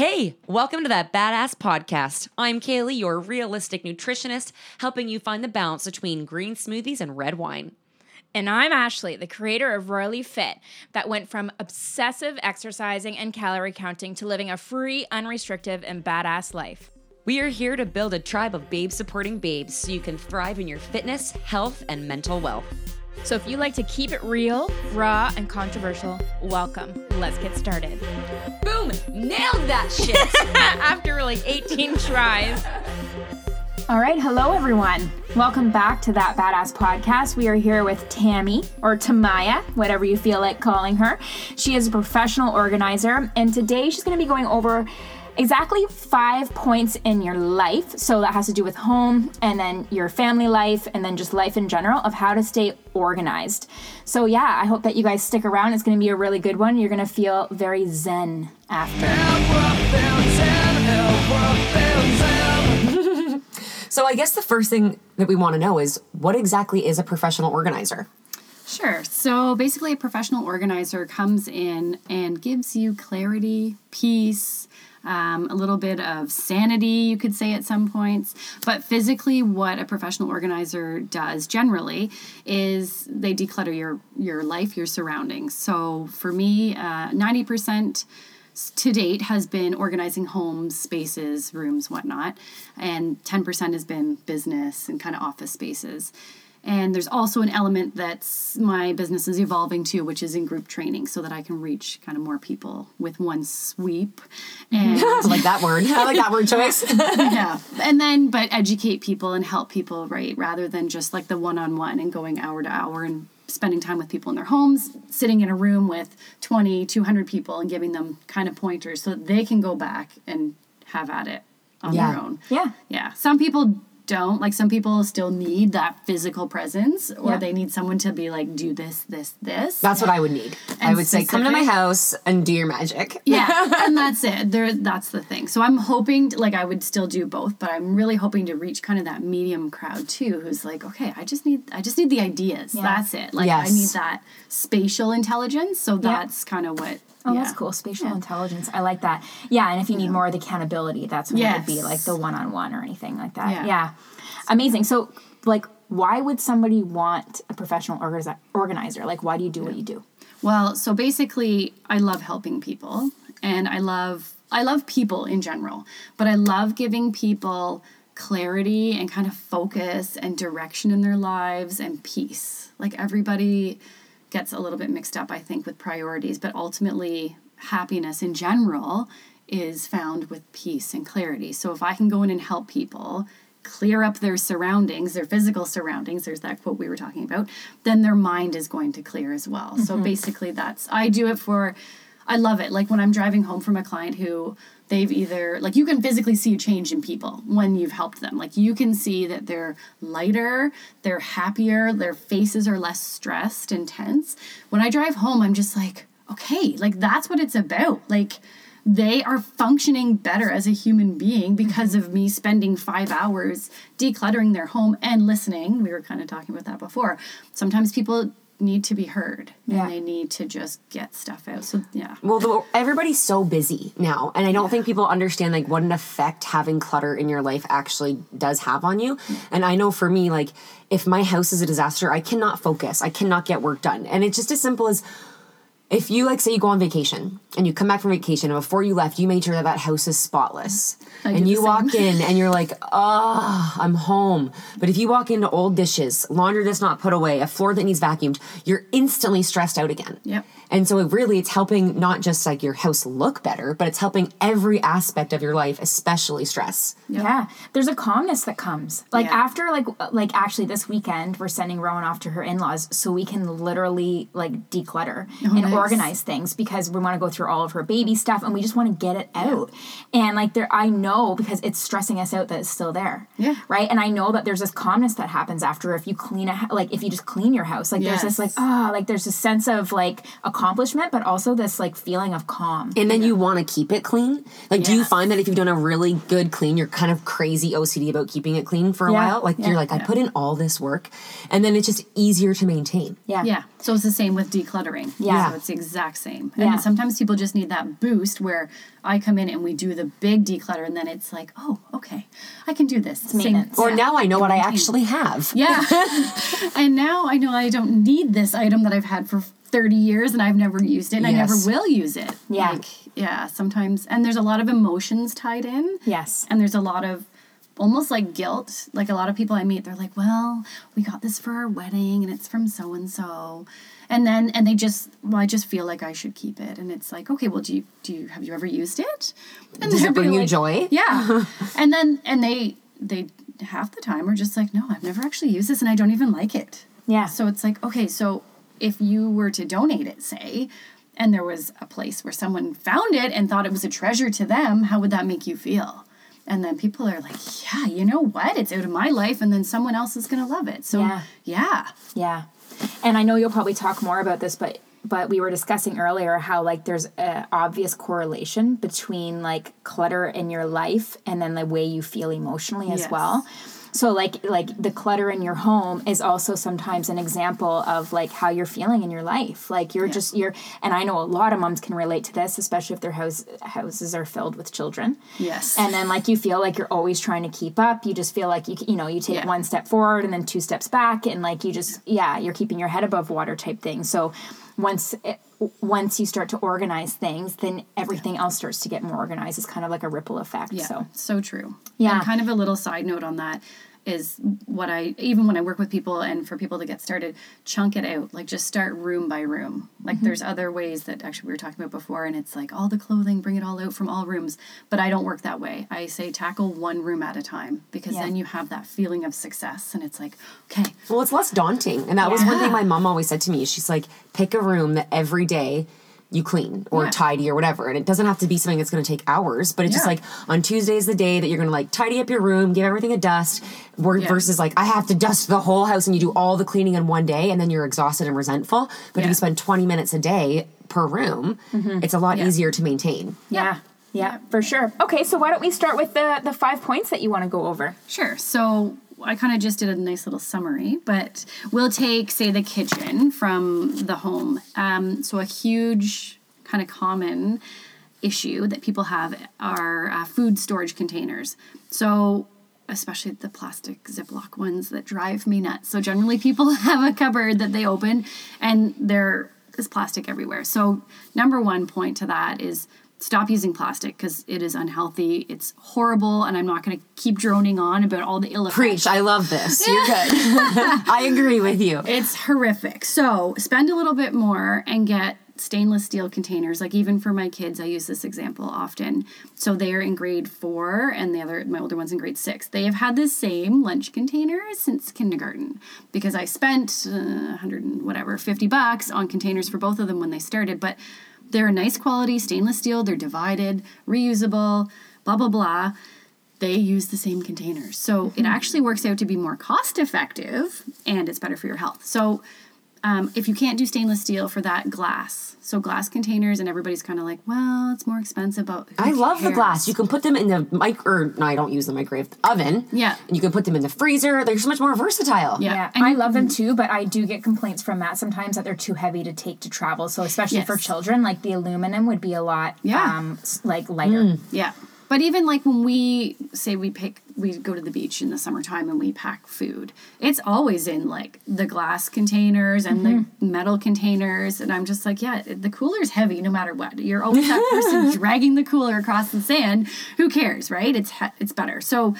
Hey, welcome to that badass podcast. I'm Kaylie, your realistic nutritionist, helping you find the balance between green smoothies and red wine. And I'm Ashley, the creator of Royally Fit, that went from obsessive exercising and calorie counting to living a free, unrestricted, and badass life. We are here to build a tribe of babe supporting babes so you can thrive in your fitness, health, and mental wealth. So if you like to keep it real, raw, and controversial, welcome. Let's get started. Boom! Nailed that shit! After like 18 tries. All right, hello everyone. Welcome back to that badass podcast. We are here with Tami or Tamaya, whatever you feel like calling her. She is a professional organizer, and today she's going to be going over exactly five points in your life. So that has to do with home and then your family life and then just life in general of how to stay organized. So, yeah, I hope that you guys stick around. It's going to be a really good one. You're going to feel very zen after. so, I guess the first thing that we want to know is what exactly is a professional organizer? Sure. So basically, a professional organizer comes in and gives you clarity, peace, um, a little bit of sanity, you could say at some points. But physically, what a professional organizer does generally is they declutter your your life, your surroundings. So for me, uh, ninety uh, percent to date has been organizing homes, spaces, rooms, whatnot, and 10% has been business and kind of office spaces. And there's also an element that's my business is evolving to, which is in group training, so that I can reach kind of more people with one sweep. And I like that word. I like that word choice. yeah. And then, but educate people and help people, right? Rather than just like the one on one and going hour to hour and spending time with people in their homes, sitting in a room with 20, 200 people and giving them kind of pointers so that they can go back and have at it on yeah. their own. Yeah. Yeah. Some people don't like some people still need that physical presence or yeah. they need someone to be like do this this this. That's what i would need. And i would say come to my house and do your magic. Yeah and that's it. There that's the thing. So i'm hoping to, like i would still do both but i'm really hoping to reach kind of that medium crowd too who's like okay i just need i just need the ideas. That's it. Like yes. i need that spatial intelligence. So that's kind of what Oh, yeah. that's cool. Spatial yeah. intelligence. I like that. Yeah, and if you need more of the accountability, that's what yes. it would be like the one on one or anything like that. Yeah. yeah. Amazing. So, like, why would somebody want a professional organi- organizer? Like, why do you do what you do? Well, so basically, I love helping people and I love I love people in general, but I love giving people clarity and kind of focus and direction in their lives and peace. Like everybody gets a little bit mixed up, I think, with priorities, but ultimately, happiness in general is found with peace and clarity. So if I can go in and help people clear up their surroundings, their physical surroundings, there's that quote we were talking about, then their mind is going to clear as well. Mm-hmm. So basically, that's, I do it for, I love it. Like when I'm driving home from a client who they've either like you can physically see a change in people when you've helped them like you can see that they're lighter they're happier their faces are less stressed and tense when i drive home i'm just like okay like that's what it's about like they are functioning better as a human being because of me spending five hours decluttering their home and listening. We were kind of talking about that before. Sometimes people need to be heard yeah. and they need to just get stuff out. So yeah. Well, the, everybody's so busy now, and I don't yeah. think people understand like what an effect having clutter in your life actually does have on you. Yeah. And I know for me, like if my house is a disaster, I cannot focus. I cannot get work done, and it's just as simple as if you like say you go on vacation and you come back from vacation and before you left you made sure that that house is spotless. I and you walk in and you're like oh i'm home. But if you walk into old dishes laundry that's not put away a floor that needs vacuumed you're instantly stressed out again. Yep and so it really it's helping not just like your house look better but it's helping every aspect of your life especially stress yep. yeah there's a calmness that comes like yeah. after like like actually this weekend we're sending rowan off to her in-laws so we can literally like declutter oh, and nice organize things because we want to go through all of her baby stuff and we just want to get it out. Yeah. And like there I know because it's stressing us out that it's still there. Yeah. Right? And I know that there's this calmness that happens after if you clean a like if you just clean your house. Like yes. there's this like oh like there's a sense of like accomplishment but also this like feeling of calm. And then you want to keep it clean. Like yes. do you find that if you've done a really good clean you're kind of crazy OCD about keeping it clean for a yeah. while? Like yeah. you're like I put in all this work and then it's just easier to maintain. Yeah. Yeah. So it's the same with decluttering. Yeah. So it's the exact same. And yeah. sometimes people just need that boost where, I come in and we do the big declutter, and then it's like, oh, okay, I can do this. Same- maintenance. Or yeah. now I know what I actually have. Yeah. and now I know I don't need this item that I've had for 30 years and I've never used it and I never will use it. Yeah. Like, yeah, sometimes. And there's a lot of emotions tied in. Yes. And there's a lot of almost like guilt. Like a lot of people I meet, they're like, well, we got this for our wedding and it's from so and so. And then, and they just, well, I just feel like I should keep it. And it's like, okay, well, do you, do you, have you ever used it? And Does it bring you like- joy? yeah. and then and they they half the time are just like, no, I've never actually used this and I don't even like it. Yeah. So it's like, okay, so if you were to donate it, say, and there was a place where someone found it and thought it was a treasure to them, how would that make you feel? And then people are like, yeah, you know what? It's out of my life, and then someone else is going to love it. So, Yeah. yeah. Yeah. And I know you'll probably talk more about this, but but we were discussing earlier how like there's a obvious correlation between like clutter in your life and then the way you feel emotionally as Yes. well. So like like the clutter in your home is also sometimes an example of like how you're feeling in your life. Like you're just you're and I know a lot of moms can relate to this, especially if their house houses are filled with children. Yes. And then like you feel like you're always trying to keep up. You just feel like you you know you take Yeah. one step forward and then two steps back, and like you just yeah you're keeping your head above water type thing. So once it, once you start to organize things, then everything else starts to get more organized. It's kind of like a ripple effect. Yeah, So so true. Yeah. And kind of a little side note on that is what I even when I work with people and for people to get started, chunk it out. Like just start room by room. Like Mm-hmm. there's other ways that actually we were talking about before, and it's like all the clothing, bring it all out from all rooms. But I don't work that way. I say tackle one room at a time because Yeah. then you have that feeling of success, and it's like, okay, Well, it's less daunting. And that was one thing my mom always said to me. She's like, pick a room that every day you clean or Yeah. tidy or whatever. And it doesn't have to be something that's going to take hours, but it's just like on Tuesday's the day that you're going to like tidy up your room, give everything a dust, wor- Yeah. versus like I have to dust the whole house and you do all the cleaning in one day and then you're exhausted and resentful. But if you spend 20 minutes a day per room, mm-hmm. it's a lot Yeah. easier to maintain. yeah, yeah, for sure. Okay, so why don't we start with the the five points that you want to go over? Sure. So I kind of just did a nice little summary, but we'll take, say, the kitchen from the home. Um, so a huge kind of common issue that people have are uh, food storage containers. So especially the plastic Ziploc ones that drive me nuts. So generally people have a cupboard that they open and there is plastic everywhere. So number one point to that is stop using plastic because it is unhealthy. It's horrible, and I'm not going to keep droning on about all the ill effects. Preach, I love this. You're good. I agree with you. It's horrific. So spend a little bit more and get stainless steel containers. Like even for my kids, I use this example often. So they are in grade four, and the other my older one's in grade six. They have had the same lunch containers since kindergarten because I spent uh, hundred and whatever fifty bucks on containers for both of them when they started, but. They're a nice quality stainless steel. They're divided, reusable, blah blah blah they use the same containers. So it hmm. actually works out to be more cost effective and it's better for your health. So um, if you can't do stainless steel for that glass, so glass containers, and everybody's kind of like, well, it's more expensive, but who I love the glass. You can put them in the mic or no, I don't use the microwave oven. Yeah. And you can put them in the freezer. They're so much more versatile. Yeah. Yeah, And I love them too, but I do get complaints from Matt sometimes that they're too heavy to take to travel. So especially for children, like the aluminum would be a lot, Yeah. um, like lighter. Yeah. But even like when we say we pick, we go to the beach in the summertime and we pack food, it's always in like the glass containers and the mm-hmm. metal containers. And I'm just like, yeah, the cooler's heavy no matter what. You're always that person dragging the cooler across the sand. Who cares, right? It's it's better. So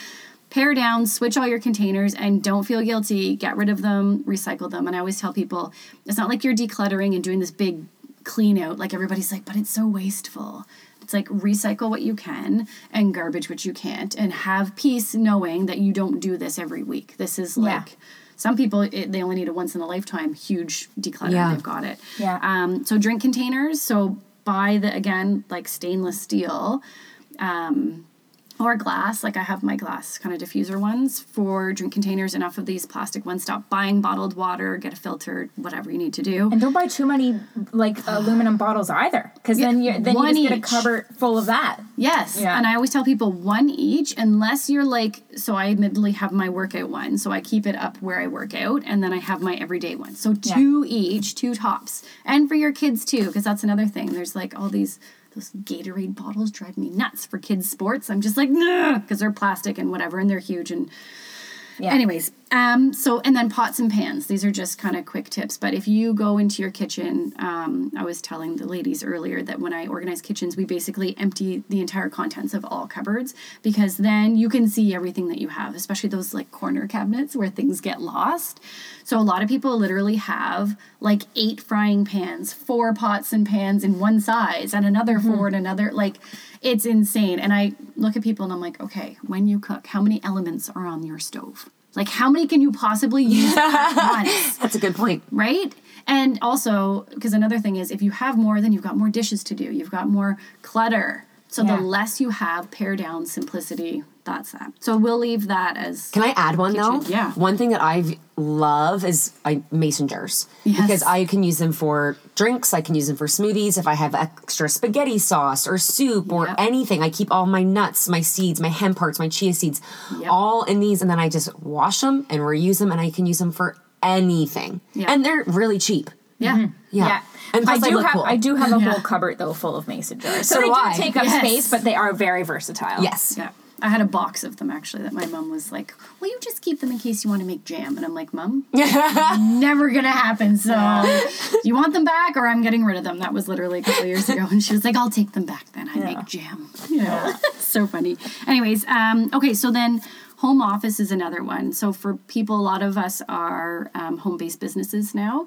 pare down, switch all your containers, and don't feel guilty. Get rid of them, recycle them. And I always tell people, it's not like you're decluttering and doing this big clean out. Like everybody's like, but it's so wasteful. It's like recycle what you can and garbage what you can't, and have peace knowing that you don't do this every week. This is Yeah. like some people it, they only need a once in a lifetime huge declutter. Yeah. They've got it. Yeah. Um, so drink containers. So buy the again like stainless steel. Um, or glass, like I have my glass kind of diffuser ones for drink containers. Enough of these plastic ones. Stop buying bottled water. Get a filter. Whatever you need to do. And don't buy too many like aluminum bottles either, because then you're then you just get a cupboard full of that. Yes. Yeah. And I always tell people one each, unless you're like, so I admittedly have my workout one. So I keep it up where I work out. And then I have my everyday one. So two each, two tops. And for your kids too, because that's another thing. There's like all these those Gatorade bottles drive me nuts for kids' sports. I'm just like, no, because they're plastic and whatever, and they're huge and Yeah. Anyways, um, so and then pots and pans. These are just kind of quick tips. But if you go into your kitchen, um, I was telling the ladies earlier that when I organize kitchens, we basically empty the entire contents of all cupboards because then you can see everything that you have, especially those like corner cabinets where things get lost. So a lot of people literally have like eight frying pans, four pots and pans in one size, and another four and another like. It's insane. And I look at people and I'm like, okay, when you cook, how many elements are on your stove? Like, how many can you possibly use at once? That's a good point. Right? And also, because another thing is, if you have more, then you've got more dishes to do. You've got more clutter. So Yeah. the less you have, pare down simplicity. That's that. So we'll leave that as. Can I add one though? Yeah. One thing that I love is I mason jars Yes. because I can use them for drinks. I can use them for smoothies. If I have extra spaghetti sauce or soup or Yep. anything, I keep all my nuts, my seeds, my hemp hearts, my chia seeds, Yep. all in these, and then I just wash them and reuse them, and I can use them for anything. Yeah. And they're really cheap. Yeah. Mm-hmm. Yeah. Yeah. And I plus I do look have cool. I do have a Yeah. whole cupboard though full of mason jars. So, So they do I. do take up Yes. space, but they are very versatile. Yes. Yeah. I had a box of them actually that my mom was like, Will you just keep them in case you want to make jam? And I'm like, Mom, never gonna happen. So you want them back or I'm getting rid of them? That was literally a couple years ago. And she was like, I'll take them back then. I make jam. You know, so funny. Anyways, um, okay, so then home office is another one. So for people, a lot of us are um, home based businesses now,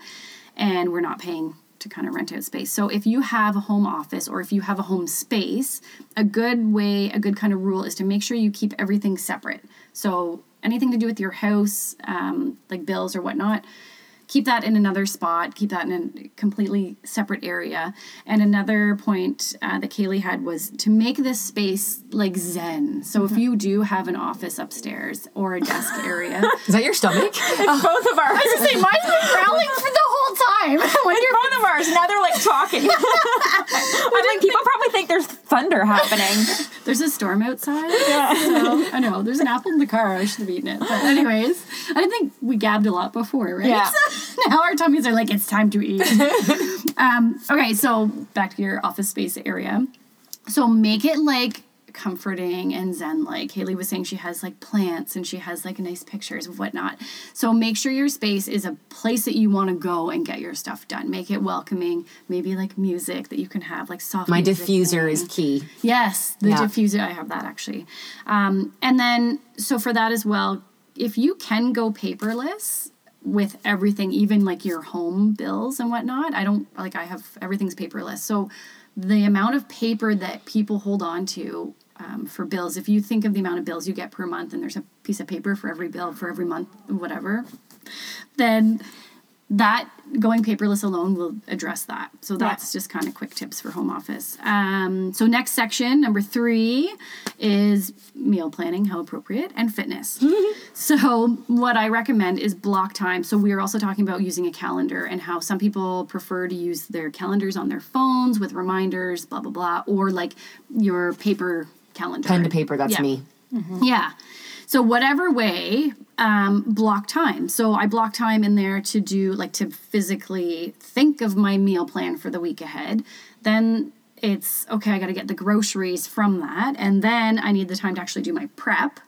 and we're not paying to kind of rent out space. So if you have a home office or if you have a home space, a good way, a good kind of rule is to make sure you keep everything separate. So anything to do with your house, um, like bills or whatnot, keep that in another spot, keep that in a completely separate area. And another point uh, that Kaylie had was to make this space like zen. So if you do have an office upstairs or a desk area, Is that your stomach? Both of ours. I was just say mine's been growling for the whole time. when you're Both of ours. Now they're like talking. I'm like, people probably think there's thunder happening. There's a storm outside. Yeah. So, I know. There's an apple in the car. I should have eaten it. But anyways, I think we gabbed a lot before, right? Yeah. now our tummies are like, it's time to eat. um, okay, so back to your office space area. So make it like comforting and zen like haley was saying she has like plants and she has like nice pictures of whatnot so make sure your space is a place that you want to go and get your stuff done make it welcoming maybe like music that you can have like soft My diffuser is key. Yes, the Yeah. diffuser. I have that actually. Um, and then, so for that as well, if you can go paperless with everything, even like your home bills and whatnot, I don't like, I have everything's paperless. So the amount of paper that people hold on to um, for bills, if you think of the amount of bills you get per month and there's a piece of paper for every bill for every month, whatever, then that going paperless alone will address that. So that's just kind of quick tips for home office. Um, so next section, number three, is meal planning, how appropriate, and fitness. so what I recommend is block time. So we are also talking about using a calendar and how some people prefer to use their calendars on their phones with reminders, blah blah blah, or like your paper calendar. Pen to paper, that's Yeah. me. Yeah. So whatever way, um, block time. So I block time in there to do like to physically think of my meal plan for the week ahead. Then it's okay. I got to get the groceries from that, and then I need the time to actually do my prep.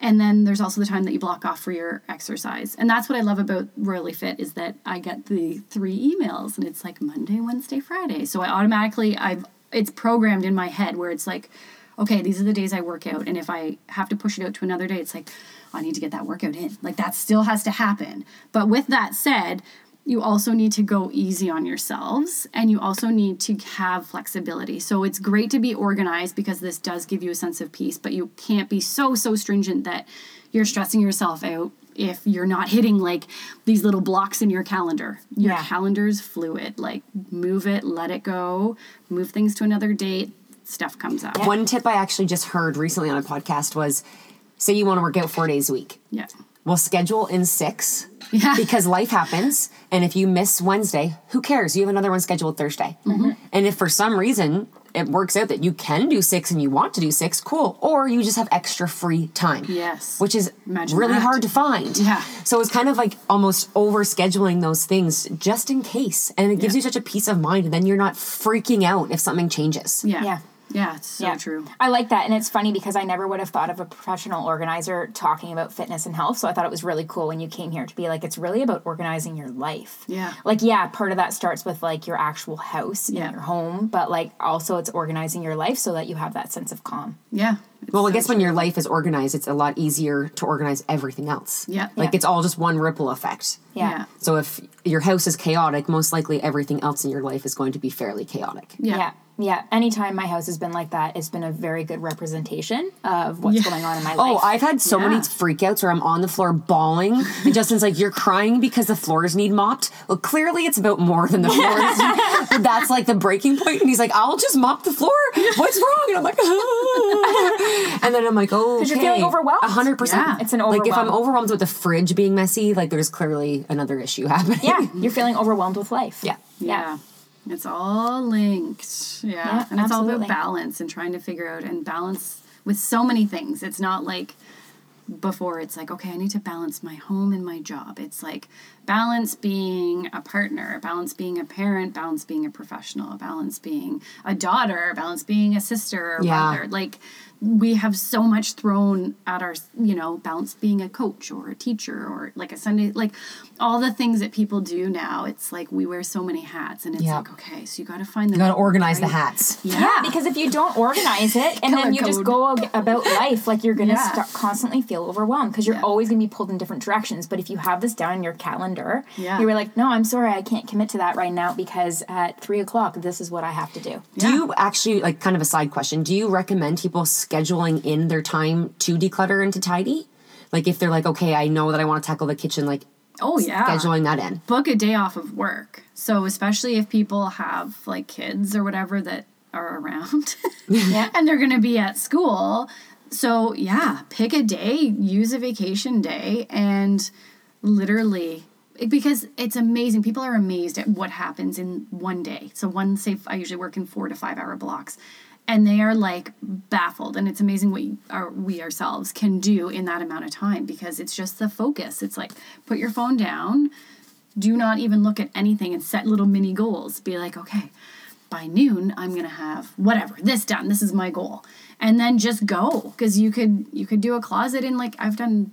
And then there's also the time that you block off for your exercise. And that's what I love about Royally Fit is that I get the three emails and it's like Monday, Wednesday, Friday. So I automatically I've it's programmed in my head where it's like, okay, these are the days I work out. And if I have to push it out to another day, it's like, I need to get that workout in. Like that still has to happen. But with that said, you also need to go easy on yourselves and you also need to have flexibility. So it's great to be organized because this does give you a sense of peace, but you can't be so, so stringent that you're stressing yourself out if you're not hitting like these little blocks in your calendar. Your Yeah. calendar's fluid. Like move it, let it go, move things to another date, stuff comes up. One tip I actually just heard recently on a podcast was say you want to work out four days a week. Yeah. Well, schedule in six Yeah. because life happens. And if you miss Wednesday, who cares? You have another one scheduled Thursday. Mm-hmm. And if for some reason it works out that you can do six and you want to do six, cool. Or you just have extra free time. Yes. Which is Imagine really that. hard to find. Yeah. So it's kind of like almost over scheduling those things just in case. And it gives Yeah. you such a peace of mind. And then you're not freaking out if something changes. Yeah. Yeah. Yeah, it's so true. I like that. And it's funny because I never would have thought of a professional organizer talking about fitness and health. So I thought it was really cool when you came here to be like, it's really about organizing your life. Yeah. Like, yeah, part of that starts with like your actual house Yeah. and your home, but like also it's organizing your life so that you have that sense of calm. Yeah. It's Well, I so guess when your life is organized, it's a lot easier to organize everything else. Yeah. Like Yeah. it's all just one ripple effect. Yeah. Yeah. So if your house is chaotic, most likely everything else in your life is going to be fairly chaotic. Yeah. Yeah. Yeah. Anytime my house has been like that, it's been a very good representation of what's Yeah. going on in my oh, life. Oh, I've had so many freakouts where I'm on the floor bawling, and Justin's like, "You're crying because the floors need mopped." Well, clearly it's about more than the floors. but that's like the breaking point, and he's like, "I'll just mop the floor. What's wrong?" And I'm like, ah. and then I'm like, "Oh, because you're feeling overwhelmed. A hundred percent. It's an overwhelm. Like if I'm overwhelmed with the fridge being messy, like there's clearly another issue happening. yeah. You're feeling overwhelmed with life. Yeah. Yeah. It's all linked. Yeah. Yeah, and it's all about balance and trying to figure out and balance with so many things. It's not like before it's like, okay, I need to balance my home and my job. It's like balance being a partner, balance being a parent, balance being a professional, balance being a daughter, balance being a sister or Yeah. brother. Like we have so much thrown at our, you know, balance being a coach or a teacher or like a Sunday, like all the things that people do now. It's like we wear so many hats and it's Yeah. like, okay, so you got to find the You gotta organize the hats. Yeah. Yeah, because if you don't organize it and then you just go ag- about life, like you're gonna Yeah. start constantly feel overwhelmed because you're Yeah. always gonna be pulled in different directions. But if you have this down in your calendar, Yeah. you're like, no, I'm sorry, I can't commit to that right now because at three o'clock, this is what I have to do. Do you actually like kind of a side question? Do you recommend people scheduling in their time to declutter and to tidy? Like if they're like, okay, I know that I want to tackle the kitchen, like Oh, yeah. scheduling that in. book a day off of work. So especially if people have like kids or whatever that are around Yeah. and they're going to be at school. So yeah, pick a day, use a vacation day and literally because it's amazing. People are amazed at what happens in one day. So one say I usually work in 4 to 5 hour blocks and they are like baffled and it's amazing what you- our, we ourselves can do in that amount of time because it's just the focus. It's like put your phone down, do not even look at anything and set little mini goals. Be like, okay, by noon I'm gonna have whatever this done. This is my goal, and then just go because you could you could do a closet in like I've done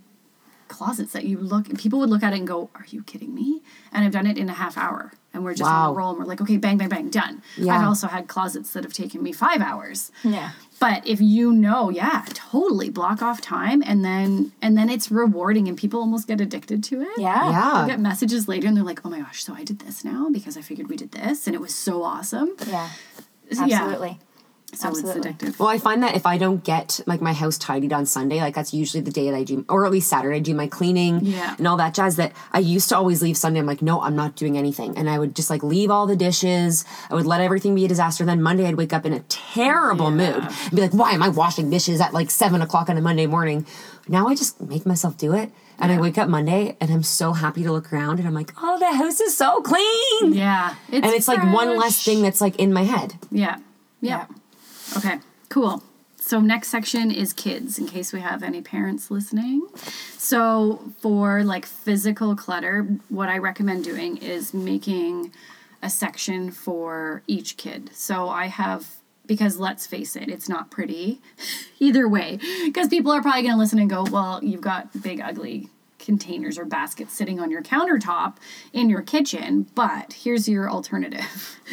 closets that you look people would look at it and go, are you kidding me? And I've done it in a half hour, and we're just on a roll and we're like, okay, bang, bang, bang, done. Yeah. I've also had closets that have taken me five hours. Yeah. But if you know, yeah, totally block off time and then and then it's rewarding and people almost get addicted to it. Yeah. Yeah. I'll get messages later and they're like, oh my gosh, so I did this now because I figured we did this and it was so awesome. Yeah. Yeah. So Absolutely. it's addictive. Well, I find that if I don't get like my house tidied on Sunday, like that's usually the day that I do, or at least Saturday, I do my cleaning Yeah. and all that jazz. That I used to always leave Sunday. I'm like, no, I'm not doing anything, and I would just like leave all the dishes. I would let everything be a disaster. Then Monday, I'd wake up in a terrible mood and be like, why am I washing dishes at like seven o'clock on a Monday morning? Now I just make myself do it, and I wake up Monday and I'm so happy to look around, and I'm like, oh, the house is so clean. Yeah. It's And it's like one less thing that's like in my head. Yeah. Yeah. Okay, cool. So next section is kids in case we have any parents listening. So for like physical clutter, what I recommend doing is making a section for each kid. So I have because let's face it, it's not pretty either way. Because people are probably going to listen and go, "Well, you've got big ugly containers or baskets sitting on your countertop in your kitchen, but here's your alternative."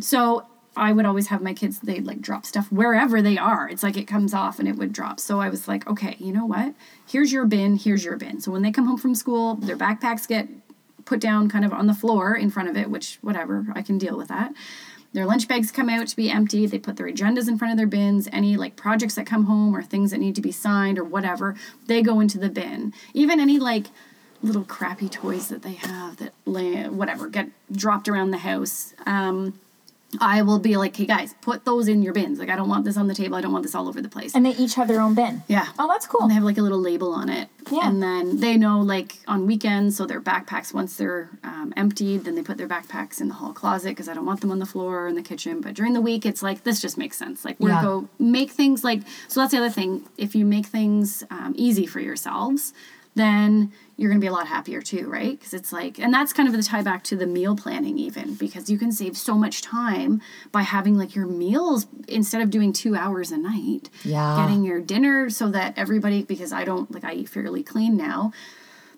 So I would always have my kids, they'd like drop stuff wherever they are. It's like it comes off and it would drop. So I was like, okay, you know what? Here's your bin, here's your bin. So when they come home from school, their backpacks get put down kind of on the floor in front of it, which whatever, I can deal with that. Their lunch bags come out to be empty. They put their agendas in front of their bins. Any like projects that come home or things that need to be signed or whatever, they go into the bin. Even any like little crappy toys that they have that lay, whatever get dropped around the house. Um, I will be like, hey guys, put those in your bins. Like, I don't want this on the table. I don't want this all over the place. And they each have their own bin. yeah. Oh, that's cool. And they have like a little label on it. Yeah. And then they know like on weekends, so their backpacks, once they're um, emptied, then they put their backpacks in the hall closet because I don't want them on the floor or in the kitchen. But during the week, it's like, this just makes sense. Like, we're Yeah. go make things like, so that's the other thing. If you make things um, easy for yourselves, then you're going to be a lot happier too, right? Because it's like, and that's kind of the tie back to the meal planning, even because you can save so much time by having like your meals instead of doing two hours a night. Yeah. Getting your dinner so that everybody, because I don't like, I eat fairly clean now.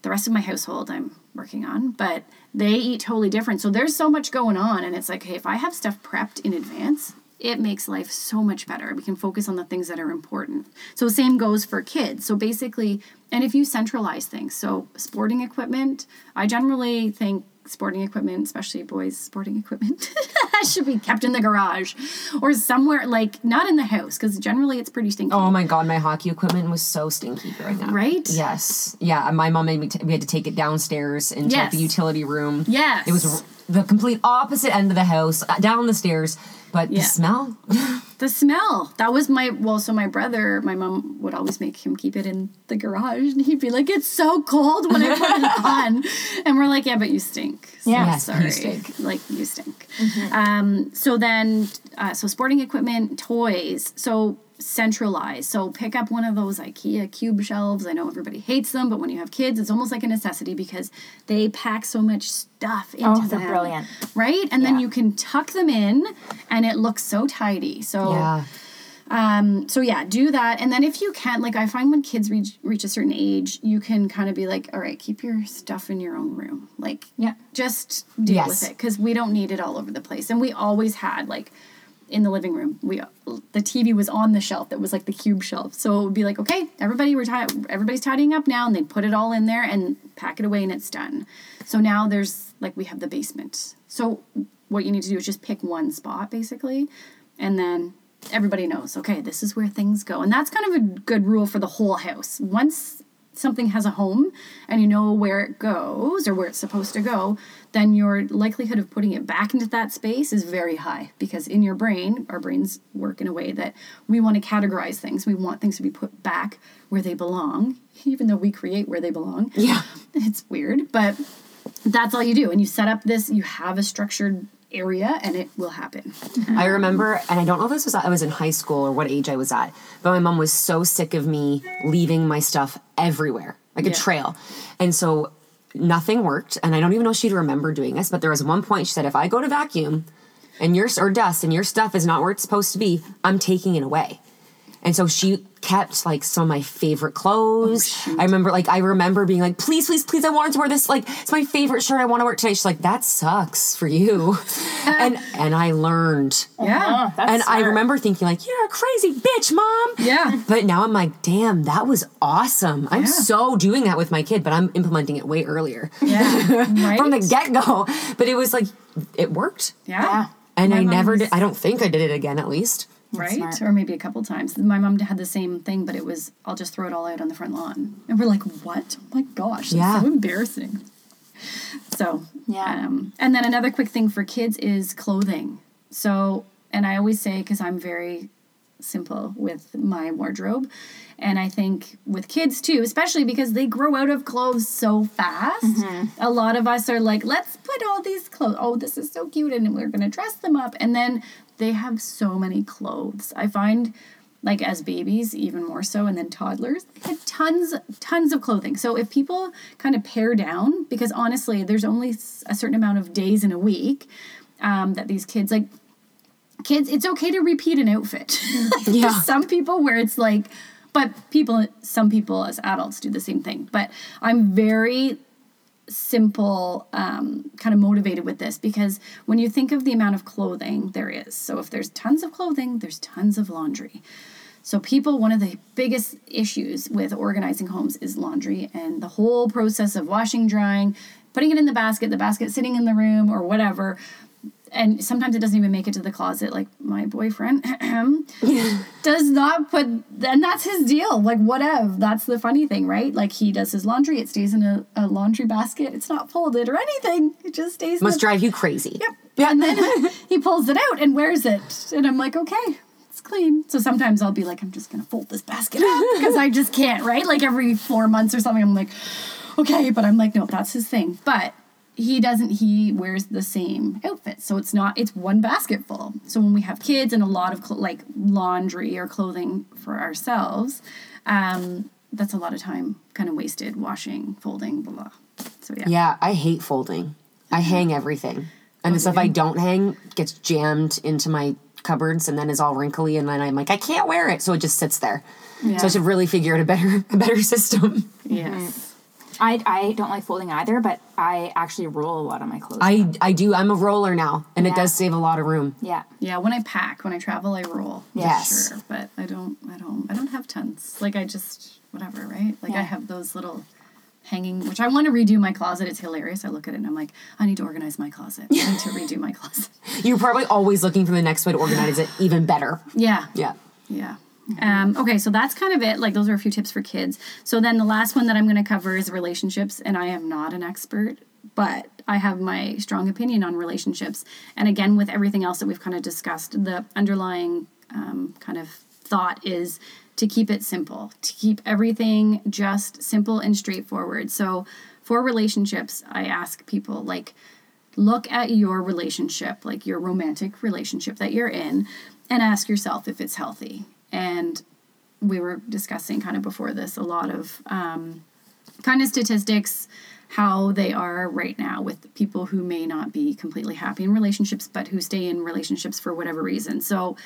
The rest of my household I'm working on, but they eat totally different. So there's so much going on. And it's like, hey, if I have stuff prepped in advance, it makes life so much better. We can focus on the things that are important. So same goes for kids. So basically, and if you centralize things, so sporting equipment, I generally think sporting equipment, especially boys' sporting equipment, should be kept in the garage or somewhere like not in the house because generally it's pretty stinky. Oh my god, my hockey equipment was so stinky growing up. Right? Yes. Yeah. My mom made me. T- we had to take it downstairs into like, the utility room. Yes. It was the complete opposite end of the house, uh, down the stairs. But Yeah. the smell. The smell. That was my well, so my brother, my mom would always make him keep it in the garage and he'd be like, It's so cold when I put it on. And we're like, Yeah, but you stink. So Yeah. Yes, you sorry. stink. Like you stink. Um, so then uh, so sporting equipment, toys. So centralize. So pick up one of those IKEA cube shelves. I know everybody hates them, but when you have kids, it's almost like a necessity because they pack so much stuff into Oh, them. brilliant. Right? And then you can tuck them in and it looks so tidy. So Yeah. um, so yeah, do that, and then if you can, like I find when kids reach reach a certain age, you can kind of be like, all right, keep your stuff in your own room, like Yeah. just deal Yes. with it because we don't need it all over the place, and we always had like in the living room, we the TV was on the shelf that was like the cube shelf, so it would be like, okay, everybody we're everybody's tidying up now, and they put it all in there and pack it away, and it's done. So now there's like we have the basement, so what you need to do is just pick one spot basically, and then everybody knows okay this is where things go. And that's kind of a good rule for the whole house. Once something has a home and you know where it goes or where it's supposed to go then your likelihood of putting it back into that space is very high because in your brain our brains work in a way that we want to categorize things. We want things to be put back where they belong even though we create where they belong. Yeah. it's weird but that's all you do. And you set up this you have a structured area and it will happen mm-hmm. I remember, and I don't know if this was I was in high school or what age I was at, but my mom was so sick of me leaving my stuff everywhere, like a trail. And so nothing worked. And I don't even know if she'd remember doing this, but there was one point she said, if I go to vacuum and your or dust and your stuff is not where it's supposed to be, I'm taking it away. And so she kept like some of my favorite clothes. I remember like I remember being like, please, please, please, I wanted to wear this. Like it's my favorite shirt. I want to wear it today. She's like, that sucks for you. and and I learned. yeah uh-huh, That's and I remember thinking like, you're a crazy bitch, mom. Yeah. But now I'm like, damn, that was awesome. I'm Yeah. so doing that with my kid, but I'm implementing it way earlier Yeah. Right. from the get go. But it was like, it worked. yeah. Yeah. And My I never did. I don't think I did it again, at least. Right? smart. Or maybe a couple times. My mom had the same thing, but it was I'll just throw it all out on the front lawn. And we're like, what? Oh my gosh, that's Yeah. so embarrassing. So Yeah. Um, and then another quick thing for kids is clothing. So and I always say because I'm very simple with my wardrobe. And I think with kids too, especially because they grow out of clothes so fast. A lot of us are like, let's put all these clothes. Oh, this is so cute. And we're going to dress them up. And then they have so many clothes. I find like as babies, even more so, and then toddlers, they had tons, tons of clothing. So if people kind of pare down, because honestly, there's only a certain amount of days in a week um, that these kids like kids it's okay to repeat an outfit Yeah. some people where it's like but people some people as adults do the same thing but i'm very simple um, kind of motivated with this because when you think of the amount of clothing there is so if there's tons of clothing there's tons of laundry. So people one of the biggest issues with organizing homes is laundry and the whole process of washing drying putting it in the basket the basket sitting in the room or whatever and sometimes it doesn't even make it to the closet like my boyfriend does not put and that's his deal like whatever that's the funny thing right like he does his laundry it stays in a, a laundry basket it's not folded or anything it just stays Must the- drive you crazy. Yep. Yeah. And then he pulls it out and wears it. And I'm like, okay, it's clean. So sometimes I'll be like, I'm just going to fold this basket up because I just can't, right? Like every four months or something, I'm like, okay. But I'm like, no, that's his thing. But he doesn't, he wears the same outfit. So it's not, it's one basket full. So when we have kids and a lot of cl- like laundry or clothing for ourselves, um, that's a lot of time kind of wasted washing, folding, blah, blah. So yeah. Yeah, I hate folding. I hang everything. And the stuff I don't hang gets jammed into my cupboards and then is all wrinkly and then I'm like, I can't wear it. So it just sits there. yeah. So I should really figure out a better a better system. Yes. I, I don't like folding either, but I actually roll a lot of my clothes. I I do. I'm a roller now, and it does save a lot of room. yeah. Yeah, when I pack, when I travel, I roll. for Yes. sure. But I don't, I don't, I don't have tons. Like I just, whatever, right? Like I have those little hanging, which I want to redo my closet. It's hilarious. I look at it and I'm like, I need to organize my closet. I need to redo my closet. You're probably always looking for the next way to organize it even better. Yeah. Yeah. Yeah. Um, okay, so that's kind of it. Like, those are a few tips for kids. So, then the last one that I'm going to cover is relationships. And I am not an expert, but I have my strong opinion on relationships. And again, with everything else that we've kind of discussed, the underlying um, kind of thought is to keep it simple, to keep everything just simple and straightforward. So, for relationships, I ask people, like, look at your relationship, like your romantic relationship that you're in, and ask yourself if it's healthy. And we were discussing kind of before this a lot of um, kind of statistics, how they are right now with people who may not be completely happy in relationships, but who stay in relationships for whatever reason. So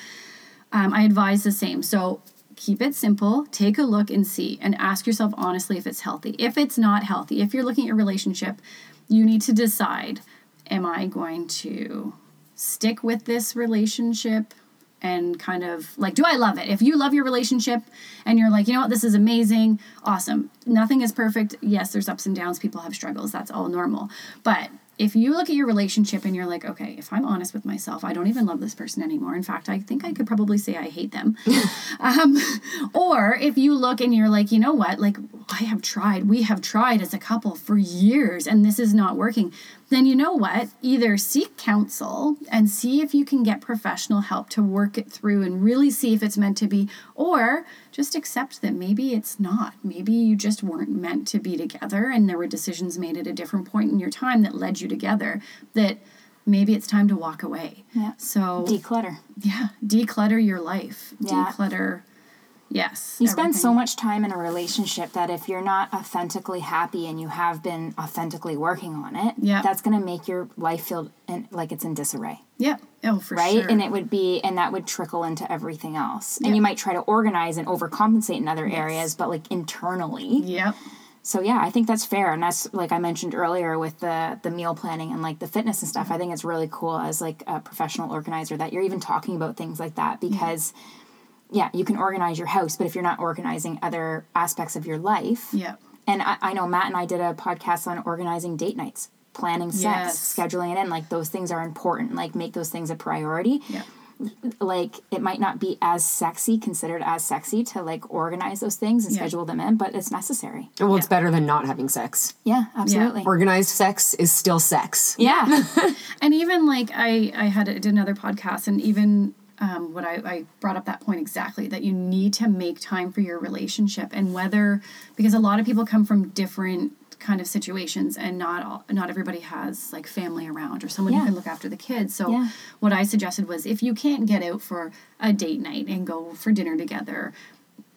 um, I advise the same. So keep it simple, take a look and see, and ask yourself honestly if it's healthy. If it's not healthy, if you're looking at your relationship, you need to decide am I going to stick with this relationship? And kind of like, do I love it? If you love your relationship and you're like, you know what, this is amazing, awesome. Nothing is perfect. Yes, there's ups and downs. People have struggles. That's all normal. But if you look at your relationship and you're like, okay, if I'm honest with myself, I don't even love this person anymore. In fact, I think I could probably say I hate them. um, or if you look and you're like, you know what, like I have tried, we have tried as a couple for years and this is not working, then you know what? Either seek counsel and see if you can get professional help to work it through and really see if it's meant to be, or just accept that maybe it's not. Maybe you just weren't meant to be together and there were decisions made at a different point in your time that led you together that maybe it's time to walk away. Yeah. So, Declutter. yeah, declutter your life. Yeah. Declutter, yes. You spend so much time in a relationship that if you're not authentically happy and you have been authentically working on it, Yeah. that's going to make your life feel in, like it's in disarray, Yeah. Oh, for right? sure. And it would be, and that would trickle into everything else. And you might try to organize and overcompensate in other areas, but like internally. Yep. So yeah, I think that's fair, and that's like I mentioned earlier with the the meal planning and like the fitness and stuff. I think it's really cool as like a professional organizer that you're even talking about things like that because. Yeah, you can organize your house, but if you're not organizing other aspects of your life, Yeah. and I, I know Matt and I did a podcast on organizing date nights, planning sex, Yes. scheduling it in. Like those things are important. Like make those things a priority. Yeah. Like it might not be as sexy, considered as sexy to like organize those things and Yeah. schedule them in, but it's necessary. Well, it's better than not having sex. Yeah, absolutely. Organized sex is still sex. Yeah. and even like I I had did another podcast and even um, what I, I brought up that point exactly that you need to make time for your relationship and whether because a lot of people come from different kind of situations and not all, not everybody has like family around or someone Yeah. who can look after the kids so Yeah. what i suggested was if you can't get out for a date night and go for dinner together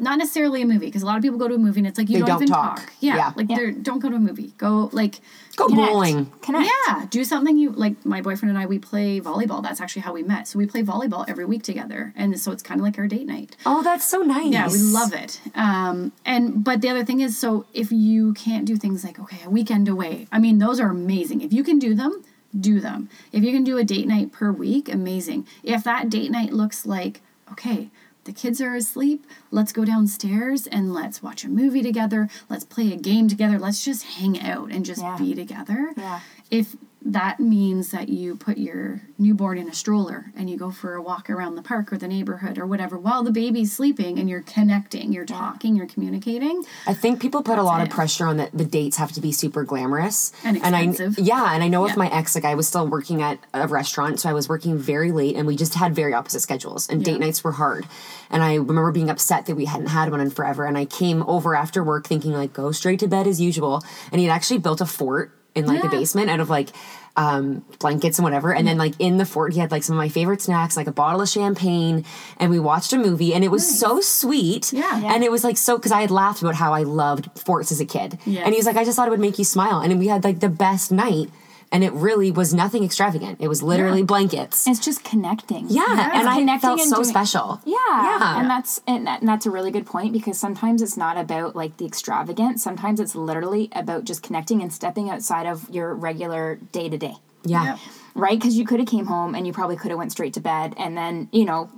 not necessarily a movie because a lot of people go to a movie and it's like you They don't, don't even talk. talk, Yeah, Yeah. like Yeah. they're don't go to a movie go like Go Connect. bowling. Connect. yeah, do something you like. My boyfriend and I, we play volleyball. That's actually how we met. So we play volleyball every week together, and so it's kind of like our date night. Oh, that's so nice. Yeah, we love it. Um, and but the other thing is, so if you can't do things like okay, a weekend away, I mean, those are amazing. If you can do them, do them. If you can do a date night per week, amazing. If that date night looks like okay. The kids are asleep. Let's go downstairs and let's watch a movie together. Let's play a game together. Let's just hang out and just Yeah. be together Yeah. if that means that you put your newborn in a stroller and you go for a walk around the park or the neighborhood or whatever while the baby's sleeping and you're connecting, you're talking, you're communicating. I think people put a lot it. of pressure on that the dates have to be super glamorous And expensive. I, yeah, and I know with my ex, like I was still working at a restaurant, so I was working very late, and we just had very opposite schedules, and date nights were hard. And I remember being upset that we hadn't had one in forever, and I came over after work thinking like go straight to bed as usual, and he'd actually built a fort in like the basement out of like um, blankets and whatever. And then like in the fort, he had like some of my favorite snacks, like a bottle of champagne, and we watched a movie, and it was so sweet. Yeah. Yeah. And it was like so because I had laughed about how I loved forts as a kid, Yes. and he was like, I just thought it would make you smile, and we had like the best night. And it really was nothing extravagant. It was literally blankets. It's just connecting. Yeah, and I Connecting felt and so doing- special. Yeah, Yeah. and that's and, that, and that's a really good point because sometimes it's not about like the extravagant. Sometimes it's literally about just connecting and stepping outside of your regular day to day, Yeah. Yep. right? Because you could have came home and you probably could have went straight to bed, and then you know,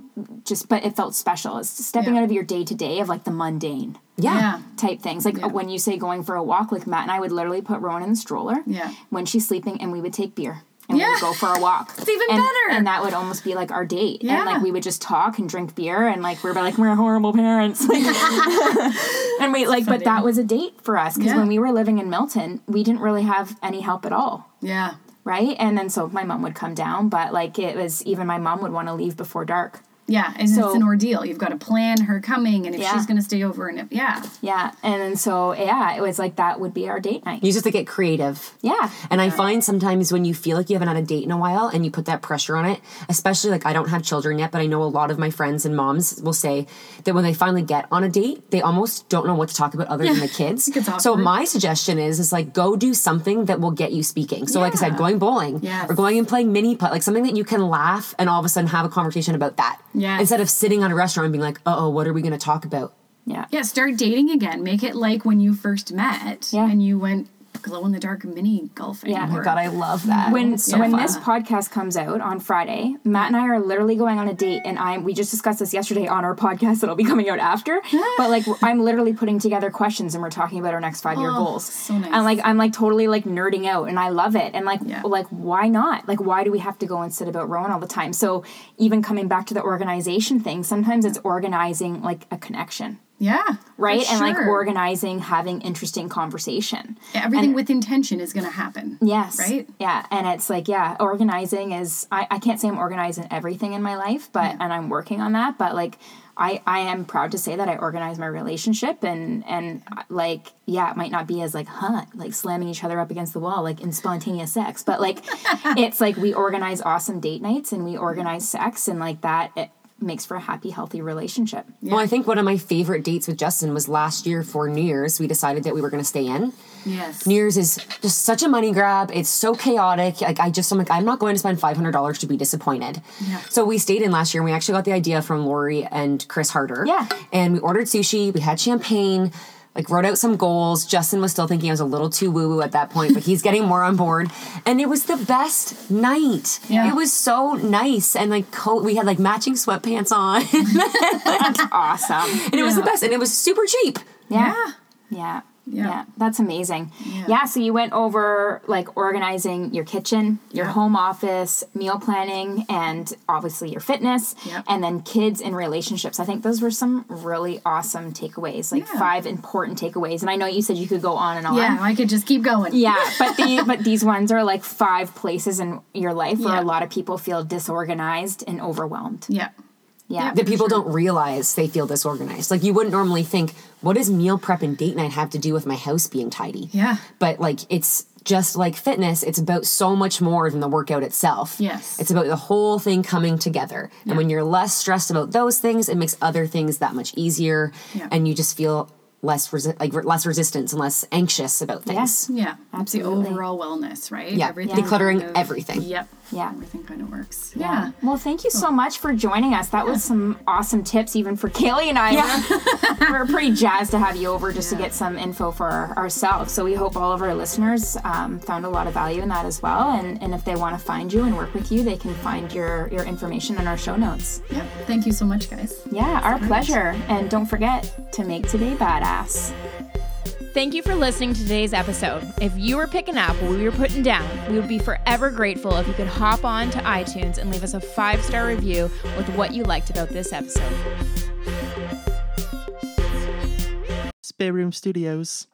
just but it felt special. It's stepping Yeah. out of your day to day of like the mundane Yeah. Yeah. type things. Like Yeah. when you say going for a walk, like Matt and I would literally put Rowan in the stroller. Yeah. When she's sleeping, and we would take beer. And we would go for a walk. It's even and, better. And that would almost be like our date. And Yeah. like we would just talk and drink beer and like we're like we're horrible parents. Like, and we like, but that was a date for us because Yeah. when we were living in Milton, we didn't really have any help at all. Yeah. Right. And then so my mom would come down, but like it was even my mom would want to leave before dark. Yeah. And So- it's an ordeal. You've got to plan her coming and if Yeah. she's going to stay over and if, yeah. Yeah. And then so, yeah, it was like that would be our date night. You just have to get creative. Yeah. And I find sometimes when you feel like you haven't had a date in a while and you put that pressure on it, especially like I don't have children yet, but I know a lot of my friends and moms will say that when they finally get on a date, they almost don't know what to talk about other than the kids. So my suggestion is is like go do something that will get you speaking. So like I said, going bowling Yes. or going and playing mini putt, like something that you can laugh and all of a sudden have a conversation about that. Yes. Instead of sitting on a restaurant and being like, uh oh, what are we gonna talk about? Yeah. Yeah. Start dating again. Make it like when you first met Yeah. and you went glow in the dark mini golfing. Yeah. Oh my god, I love that. when so when fun. this podcast comes out on Friday, Matt and I are literally going on a date, and I'm we just discussed this yesterday on our podcast that'll be coming out after. but like I'm literally putting together questions, and we're talking about our next five year Oh, goals. so nice. And like I'm like totally like nerding out, and I love it. And like Yeah. like why not? Like why do we have to go and sit about Rowan all the time? So even coming back to the organization thing, sometimes it's organizing like a connection. Yeah. Right. And like organizing, having interesting conversation. Everything and- with intention is going to happen. Yes. Right? Yeah. And it's like, yeah, organizing is, I, I can't say I'm organizing everything in my life, but, and I'm working on that, but like, I, I am proud to say that I organize my relationship and, and like, yeah, it might not be as like, huh, like slamming each other up against the wall, like in spontaneous sex, but like, it's like we organize awesome date nights and we organize sex and like that, it makes for a happy, healthy relationship. Well, I think one of my favorite dates with Justin was last year for New Year's. We decided that we were going to stay in. Yes. New Year's is just such a money grab. It's so chaotic. Like I just, I'm like, I'm not going to spend five hundred dollars to be disappointed. Yeah. So we stayed in last year, and we actually got the idea from Lori and Chris Harder. Yeah. And we ordered sushi. We had champagne. Like wrote out some goals. Justin was still thinking I was a little too woo woo at that point, but he's getting more on board. And it was the best night. Yeah. It was so nice, and like coat. We had like matching sweatpants on, That's awesome. and it was the best. And it was super cheap. Yeah. Yeah. Yeah. Yeah. Yeah. That's amazing. Yeah. Yeah. So you went over like organizing your kitchen, your home office, meal planning, and obviously your fitness, Yep. and then kids and relationships. I think those were some really awesome takeaways, like Yeah. five important takeaways. And I know you said you could go on and on. Yeah, I could just keep going. Yeah, but the but these ones are like five places in your life where Yeah. a lot of people feel disorganized and overwhelmed. Yeah. Yeah. that people don't realize they feel disorganized. Like you wouldn't normally think, what does meal prep and date night have to do with my house being tidy? Yeah. But like it's just like fitness, it's about so much more than the workout itself. Yes. It's about the whole thing coming together. And when you're less stressed about those things, it makes other things that much easier Yeah. and you just feel less resi- like re- less resistance and less anxious about things. Yeah. It's the Absolutely. overall wellness, right? Yeah, decluttering everything. Yep. Yeah. Everything kind of works. Yeah. Yeah. Well, thank you so much for joining us. That was some awesome tips, even for Kaylie and I. Yeah. We're pretty jazzed to have you over just to get some info for ourselves. So we hope all of our listeners um, found a lot of value in that as well. And, and if they want to find you and work with you, they can find your, your information in our show notes. Yep. Thank you so much, guys. Yeah, our pleasure. And don't forget to make today badass. Thank you for listening to today's episode. If you were picking up what we were putting down, we would be forever grateful if you could hop on to iTunes and leave us a five star review with what you liked about this episode. Spare Room Studios.